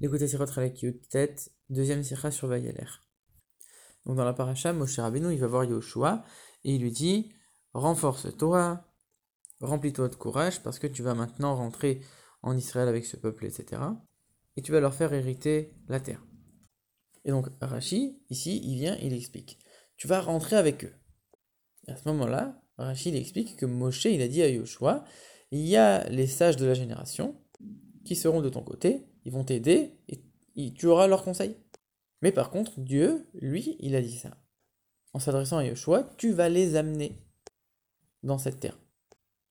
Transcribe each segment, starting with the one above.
L'écoutez Sirot tête, deuxième Sira sur Vayeler. Donc dans la paracha, Moshe Rabbeinu, il va voir Yoshua et il lui dit Renforce-toi, remplis-toi de courage parce que tu vas maintenant rentrer en Israël avec ce peuple, etc. Et tu vas leur faire hériter la terre. Et donc Rashi, ici, il vient, il explique Tu vas rentrer avec eux. Et à ce moment-là, Rashi explique que Moshe, il a dit à Yoshua Il y a les sages de la génération qui seront de ton côté, ils vont t'aider et tu auras leurs conseils. Mais par contre, Dieu, lui, il a dit ça. En s'adressant à Yoshua, tu vas les amener dans cette terre.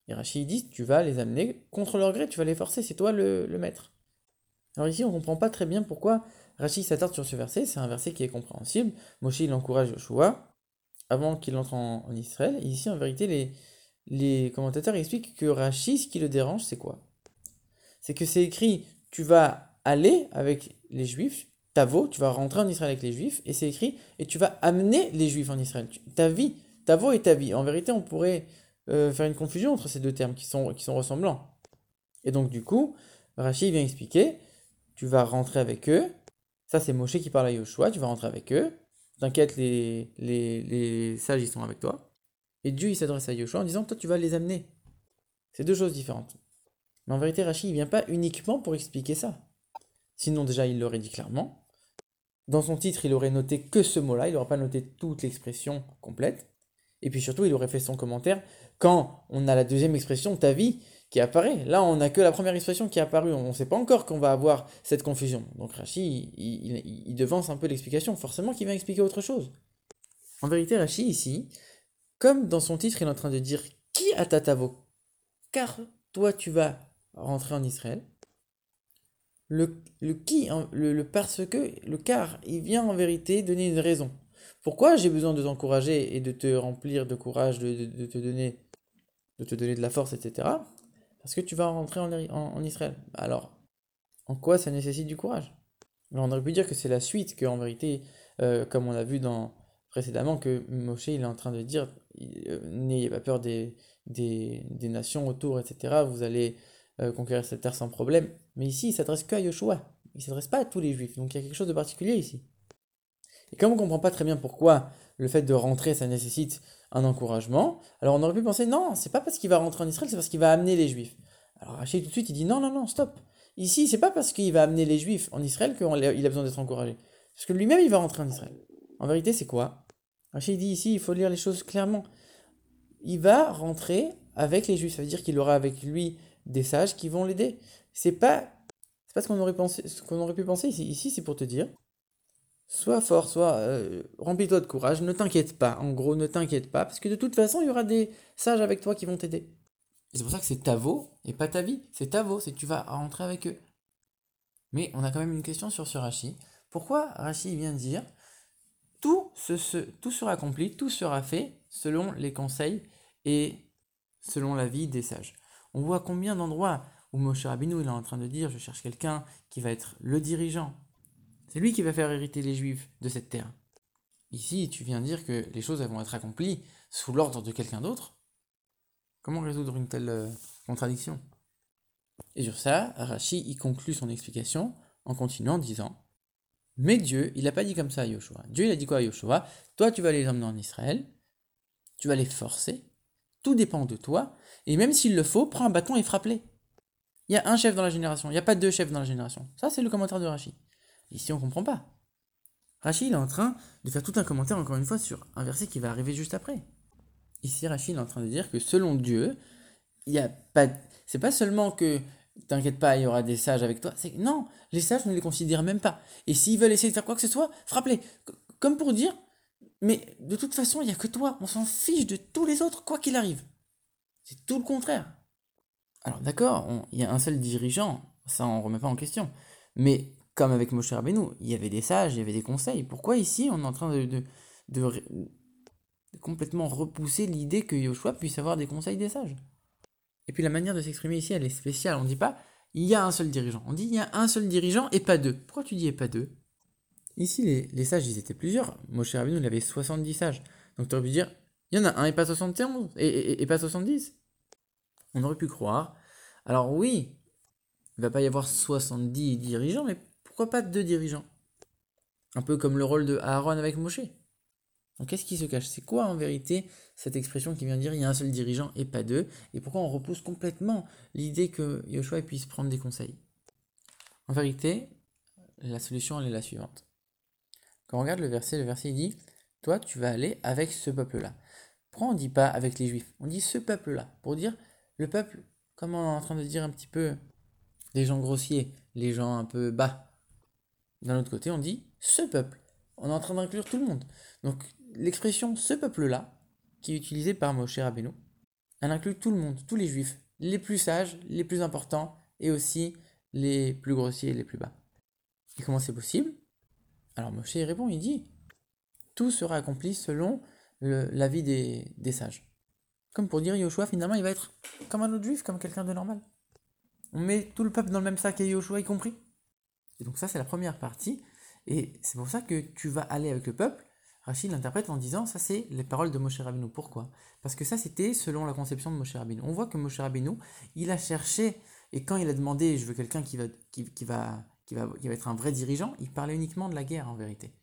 Et Rachid dit, tu vas les amener contre leur gré, tu vas les forcer, c'est toi le, maître. Alors ici, on ne comprend pas très bien pourquoi Rachid s'attarde sur ce verset, c'est un verset qui est compréhensible. Moshe, il encourage Yoshua avant qu'il entre en, Israël. Ici, en vérité, les commentateurs expliquent que Rachid, ce qui le dérange, c'est quoi? C'est que c'est écrit tu vas aller avec les juifs, Tavo, tu vas rentrer en Israël avec les juifs, et c'est écrit et tu vas amener les juifs en Israël. Ta vie, Tavo et ta vie. En vérité, on pourrait euh, faire une confusion entre ces deux termes qui sont, qui sont ressemblants. Et donc, du coup, Rachid vient expliquer tu vas rentrer avec eux. Ça, c'est Moshe qui parle à Yoshua, tu vas rentrer avec eux. T'inquiète, les, les, les sages, ils sont avec toi. Et Dieu, il s'adresse à Yoshua en disant Toi, tu vas les amener. C'est deux choses différentes. Mais en vérité, Rachid, il vient pas uniquement pour expliquer ça. Sinon, déjà, il l'aurait dit clairement. Dans son titre, il aurait noté que ce mot-là, il n'aurait pas noté toute l'expression complète. Et puis surtout, il aurait fait son commentaire quand on a la deuxième expression, ta vie, qui apparaît. Là, on n'a que la première expression qui est apparue. On ne sait pas encore qu'on va avoir cette confusion. Donc Rachid, il, devance un peu l'explication. Forcément qu'il va expliquer autre chose. En vérité, Rachid, ici, comme dans son titre, il est en train de dire qui a tatavo Car toi, tu vas rentrer en Israël. Le, le qui, hein, le, parce que, le car, il vient en vérité donner une raison. Pourquoi j'ai besoin de t'encourager et de te remplir de courage, de, te donner, de te donner de la force, etc. Parce que tu vas rentrer en, en, Israël. Alors, en quoi ça nécessite du courage? On aurait pu dire que c'est la suite, que en vérité, euh, comme on l'a vu dans, précédemment, que Moshe il est en train de dire euh, n'ayez pas peur des, des, des, nations autour, etc. Vous allez euh, conquérir cette terre sans problème. Mais ici, il s'adresse qu'à Yoshua. Il ne s'adresse pas à tous les juifs. Donc il y a quelque chose de particulier ici. Et comme on ne comprend pas très bien pourquoi le fait de rentrer, ça nécessite un encouragement, alors on aurait pu penser non, c'est pas parce qu'il va rentrer en Israël, c'est parce qu'il va amener les juifs. Alors Rachid tout de suite, il dit non, non, non, stop. Ici, c'est pas parce qu'il va amener les juifs en Israël qu'il a besoin d'être encouragé. Parce que lui-même, il va rentrer en Israël. En vérité, c'est quoi? Rachid dit ici, il faut lire les choses clairement. Il va rentrer avec les juifs. Ça veut dire qu'il aura avec lui des sages qui vont l'aider. C'est pas, c'est pas ce qu'on aurait pensé, ce qu'on aurait pu penser ici. Ici, c'est pour te dire, sois fort, sois euh, remplis-toi de courage, ne t'inquiète pas. En gros, ne t'inquiète pas, parce que de toute façon, il y aura des sages avec toi qui vont t'aider. c'est pour ça que c'est ta veau et pas ta vie. C'est ta veau, c'est tu vas rentrer avec eux. Mais on a quand même une question sur ce Rashi. Pourquoi Rashi vient de dire tout, tout sera accompli, tout sera fait selon les conseils et selon la vie des sages on voit combien d'endroits où Moshe Rabbeinu il est en train de dire je cherche quelqu'un qui va être le dirigeant. C'est lui qui va faire hériter les Juifs de cette terre. Ici, tu viens dire que les choses vont être accomplies sous l'ordre de quelqu'un d'autre. Comment résoudre une telle euh, contradiction? Et sur ça, Rashi y conclut son explication en continuant en disant Mais Dieu, il n'a pas dit comme ça à Yoshua. Dieu, il a dit quoi à Yoshua? Toi, tu vas les emmener en Israël, tu vas les forcer, tout dépend de toi, et même s'il le faut, prends un bâton et frappe-les. Il y a un chef dans la génération, il n'y a pas deux chefs dans la génération. Ça, c'est le commentaire de Rachid. Ici, on ne comprend pas. Rachid est en train de faire tout un commentaire, encore une fois, sur un verset qui va arriver juste après. Ici, Rachid est en train de dire que selon Dieu, il y a pas. C'est pas seulement que t'inquiète pas, il y aura des sages avec toi. C'est non, les sages ne les considèrent même pas. Et s'ils veulent essayer de faire quoi que ce soit, frappe-les. Comme pour dire, mais de toute façon, il n'y a que toi. On s'en fiche de tous les autres, quoi qu'il arrive. C'est tout le contraire. Alors d'accord, il y a un seul dirigeant, ça on remet pas en question. Mais comme avec Moshe Rabbeinu, il y avait des sages, il y avait des conseils. Pourquoi ici on est en train de, complètement repousser l'idée que Yoshua puisse avoir des conseils des sages? Et puis la manière de s'exprimer ici, elle est spéciale. On ne dit pas il y a un seul dirigeant. On dit il y a un seul dirigeant et pas deux. Pourquoi tu dis et pas deux? Ici, les, sages, ils étaient plusieurs. Moshe Rabbeinu, il avait 70 sages. Donc tu aurais pu dire il y en a un et pas 71 et, et, pas 70. On aurait pu croire. Alors oui, il va pas y avoir 70 dirigeants, mais pourquoi pas deux dirigeants? Un peu comme le rôle de Aaron avec Moshe. Donc qu'est-ce qui se cache? C'est quoi en vérité cette expression qui vient dire il y a un seul dirigeant et pas deux? Et pourquoi on repousse complètement l'idée que Yoshua puisse prendre des conseils? En vérité, la solution elle est la suivante. Quand on regarde le verset, le verset dit Toi tu vas aller avec ce peuple-là. Pourquoi on ne dit pas avec les juifs? On dit ce peuple-là. Pour dire le peuple, comme on est en train de dire un petit peu les gens grossiers, les gens un peu bas. D'un autre côté, on dit ce peuple. On est en train d'inclure tout le monde. Donc l'expression ce peuple-là, qui est utilisée par Moshe Rabbeinu, elle inclut tout le monde, tous les juifs, les plus sages, les plus importants, et aussi les plus grossiers et les plus bas. Et comment c'est possible? Alors Moshe répond, il dit, tout sera accompli selon l'avis des, des sages. Comme pour dire, Yoshua, finalement, il va être comme un autre juif, comme quelqu'un de normal. On met tout le peuple dans le même sac et Yoshua y compris. Et donc ça, c'est la première partie. Et c'est pour ça que tu vas aller avec le peuple Rachid l'interprète en disant ça c'est les paroles de Moshe Rabbeinu. Pourquoi? Parce que ça c'était selon la conception de Moshe Rabbeinu. On voit que Moshe Rabbeinu, il a cherché et quand il a demandé je veux quelqu'un qui va, qui, va, qui, va, qui va être un vrai dirigeant, il parlait uniquement de la guerre en vérité.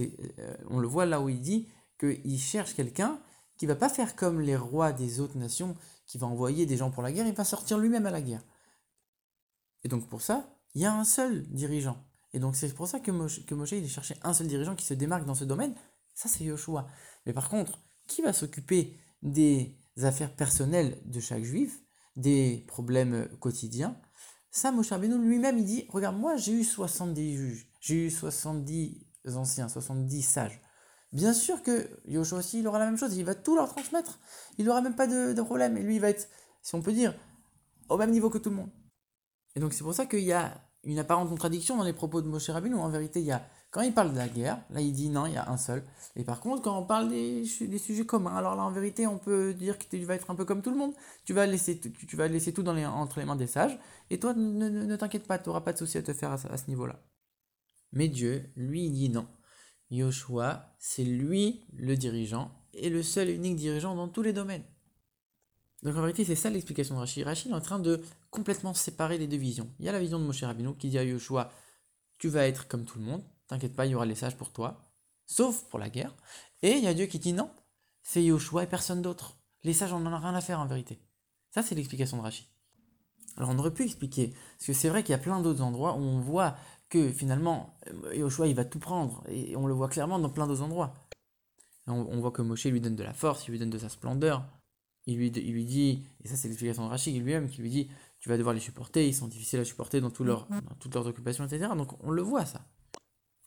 Euh, on le voit là où il dit qu'il cherche quelqu'un qui va pas faire comme les rois des autres nations, qui va envoyer des gens pour la guerre, il va sortir lui-même à la guerre. Et donc pour ça, il y a un seul dirigeant. Et donc c'est pour ça que Moshe, que Moshe il cherché un seul dirigeant qui se démarque dans ce domaine. Ça c'est Yoshua. Mais par contre, qui va s'occuper des affaires personnelles de chaque juif, des problèmes quotidiens? Ça, Moshe Rabbeinu lui-même, il dit, regarde, moi j'ai eu 70 juges, j'ai eu 70 anciens, 70 sages. Bien sûr que Yoshua aussi, il aura la même chose, il va tout leur transmettre. Il n'aura même pas de, de problème. Et lui, il va être, si on peut dire, au même niveau que tout le monde. Et donc c'est pour ça qu'il y a une apparente contradiction dans les propos de Moshe Rabbeinu. En vérité, il y a, quand il parle de la guerre, là il dit non, il y a un seul. Et par contre, quand on parle des, des sujets communs, alors là en vérité, on peut dire que tu vas être un peu comme tout le monde. Tu vas laisser, tu, vas laisser tout dans les, entre les mains des sages. Et toi, ne, t'inquiète pas, tu n'auras pas de souci à te faire à, ce niveau-là. Mais Dieu, lui, il dit non. Yoshua, c'est lui le dirigeant et le seul et unique dirigeant dans tous les domaines. Donc en vérité, c'est ça l'explication de Rachid. Rachid est en train de complètement séparer les deux visions. Il y a la vision de Moshe Rabbeinu qui dit à Yoshua, tu vas être comme tout le monde, t'inquiète pas, il y aura les sages pour toi, sauf pour la guerre. Et il y a Dieu qui dit non, c'est Yoshua et personne d'autre. Les sages, on n'en a rien à faire en vérité. Ça, c'est l'explication de Rachid. Alors on aurait pu expliquer, parce que c'est vrai qu'il y a plein d'autres endroits où on voit que finalement, Yoshua, il va tout prendre, et on le voit clairement dans plein d'autres endroits. On, on voit que Moshe lui donne de la force, il lui donne de sa splendeur, il lui, il lui dit, et ça c'est l'explication de Rachid lui-même, qui lui dit, tu vas devoir les supporter, ils sont difficiles à supporter dans, leur, mm-hmm. dans toutes leurs occupations, etc. Donc on le voit ça.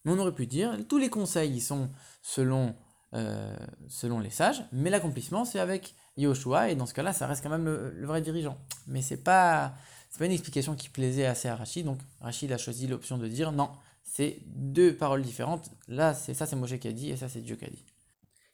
Mais on aurait pu dire, tous les conseils, ils sont selon, euh, selon les sages, mais l'accomplissement, c'est avec Yoshua, et dans ce cas-là, ça reste quand même le, vrai dirigeant. Mais c'est pas, pas une explication qui plaisait assez à Rachid, donc Rachid a choisi l'option de dire, non, c'est deux paroles différentes, là, c'est ça c'est Moshe qui a dit, et ça c'est Dieu qui a dit.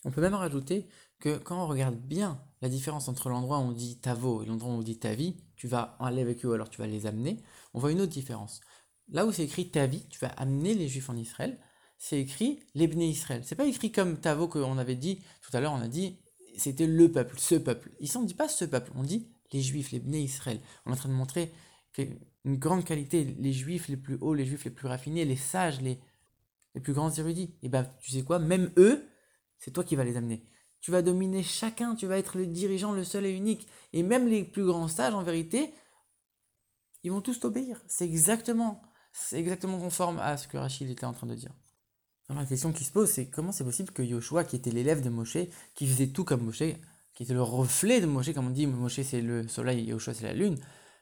On peut même rajouter que quand on regarde bien la différence entre l'endroit où on dit tavo et l'endroit où on dit ta vie, tu vas aller avec eux, alors tu vas les amener, on voit une autre différence. Là où c'est écrit ta vie, tu vas amener les juifs en Israël, c'est écrit l'Ebné Israël. C'est pas écrit comme tavo qu'on avait dit tout à l'heure, on a dit c'était le peuple, ce peuple. Ici on ne dit pas ce peuple, on dit les juifs, les Israël. On est en train de montrer une grande qualité, les juifs les plus hauts, les juifs les plus raffinés, les sages, les, les plus grands érudits. Et ben tu sais quoi, même eux, c'est toi qui vas les amener tu vas dominer chacun, tu vas être le dirigeant, le seul et unique. Et même les plus grands sages, en vérité, ils vont tous t'obéir. C'est exactement, c'est exactement conforme à ce que Rachid était en train de dire. La question qui se pose, c'est comment c'est possible que Yoshua, qui était l'élève de Moshe, qui faisait tout comme Moshe, qui était le reflet de Moshe, comme on dit, Moshe c'est le soleil, Yoshua c'est la lune,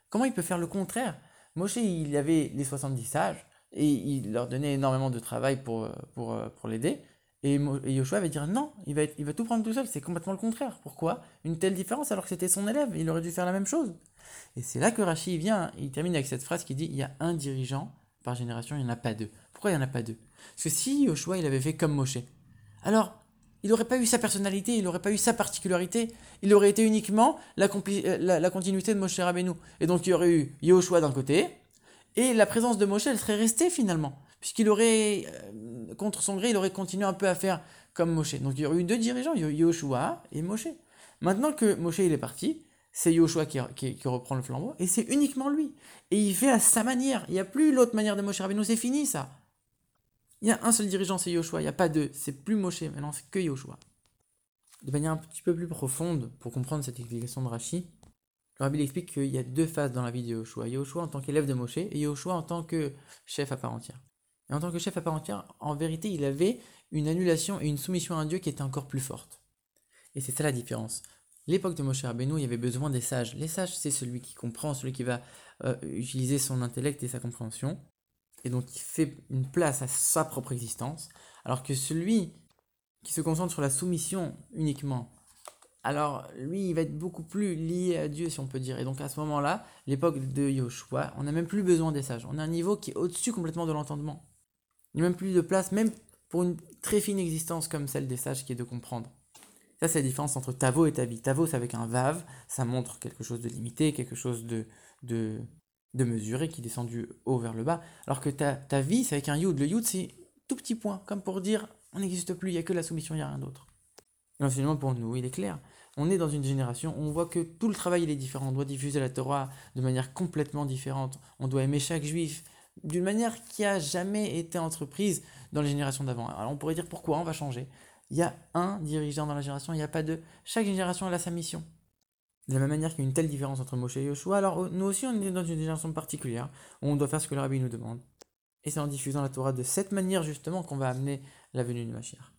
comment il peut faire le contraire? Moshe, il avait les 70 sages, et il leur donnait énormément de travail pour, pour, pour l'aider, et, Yoshua va dire non, il va, il va tout prendre tout seul. C'est complètement le contraire. Pourquoi? Une telle différence alors que c'était son élève. Il aurait dû faire la même chose. Et c'est là que Rashi vient. Il termine avec cette phrase qui dit il y a un dirigeant par génération, il n'y en a pas deux. Pourquoi il n'y en a pas deux? Parce que si Yoshua il avait fait comme Moshe, alors il n'aurait pas eu sa personnalité, il n'aurait pas eu sa particularité. Il aurait été uniquement la, euh, la, continuité de Moshe Rabbeinu. Et donc il y aurait eu Yoshua d'un côté, et la présence de Moshe, elle serait restée finalement puisqu'il aurait, euh, contre son gré, il aurait continué un peu à faire comme Moshe. Donc il y aurait eu deux dirigeants, Yoshua et Moshe. Maintenant que Moshe il est parti, c'est Yoshua qui, qui, reprend le flambeau, et c'est uniquement lui. Et il fait à sa manière. Il n'y a plus l'autre manière de Moshe Rabbeinu, c'est fini ça. Il y a un seul dirigeant, c'est Yoshua, il n'y a pas deux. C'est plus Moshe, maintenant c'est que Yoshua. De manière un petit peu plus profonde, pour comprendre cette explication de Rashi, le Rabbi explique qu'il y a deux phases dans la vie de Yoshua. Yoshua en tant qu'élève de Moshe et Yoshua en tant que chef à part entière. Et en tant que chef à part entière, en vérité, il avait une annulation et une soumission à un Dieu qui était encore plus forte. Et c'est ça la différence. L'époque de Moshe Rabbeinu, il y avait besoin des sages. Les sages, c'est celui qui comprend, celui qui va euh, utiliser son intellect et sa compréhension, et donc qui fait une place à sa propre existence, alors que celui qui se concentre sur la soumission uniquement, alors lui, il va être beaucoup plus lié à Dieu, si on peut dire. Et donc à ce moment-là, l'époque de Yoshua, on n'a même plus besoin des sages. On a un niveau qui est au-dessus complètement de l'entendement. Il n'y a même plus de place, même pour une très fine existence comme celle des sages, qui est de comprendre. Ça, c'est la différence entre Tavo et Tavi. Tavo, c'est avec un Vav, ça montre quelque chose de limité, quelque chose de, de, de mesuré qui descend du haut vers le bas. Alors que ta, ta vie, c'est avec un Yud. Le Yud, c'est tout petit point, comme pour dire on n'existe plus, il n'y a que la soumission, il n'y a rien d'autre. L'enseignement pour nous, il est clair. On est dans une génération où on voit que tout le travail il est différent. On doit diffuser la Torah de manière complètement différente. On doit aimer chaque juif d'une manière qui a jamais été entreprise dans les générations d'avant. Alors on pourrait dire pourquoi on va changer il y a un dirigeant dans la génération, il n'y a pas deux. Chaque génération elle a sa mission. De la même manière qu'il y a une telle différence entre Moshe et Yoshua, alors nous aussi on est dans une génération particulière où on doit faire ce que le rabbi nous demande. Et c'est en diffusant la Torah de cette manière justement qu'on va amener la venue du Mashiach.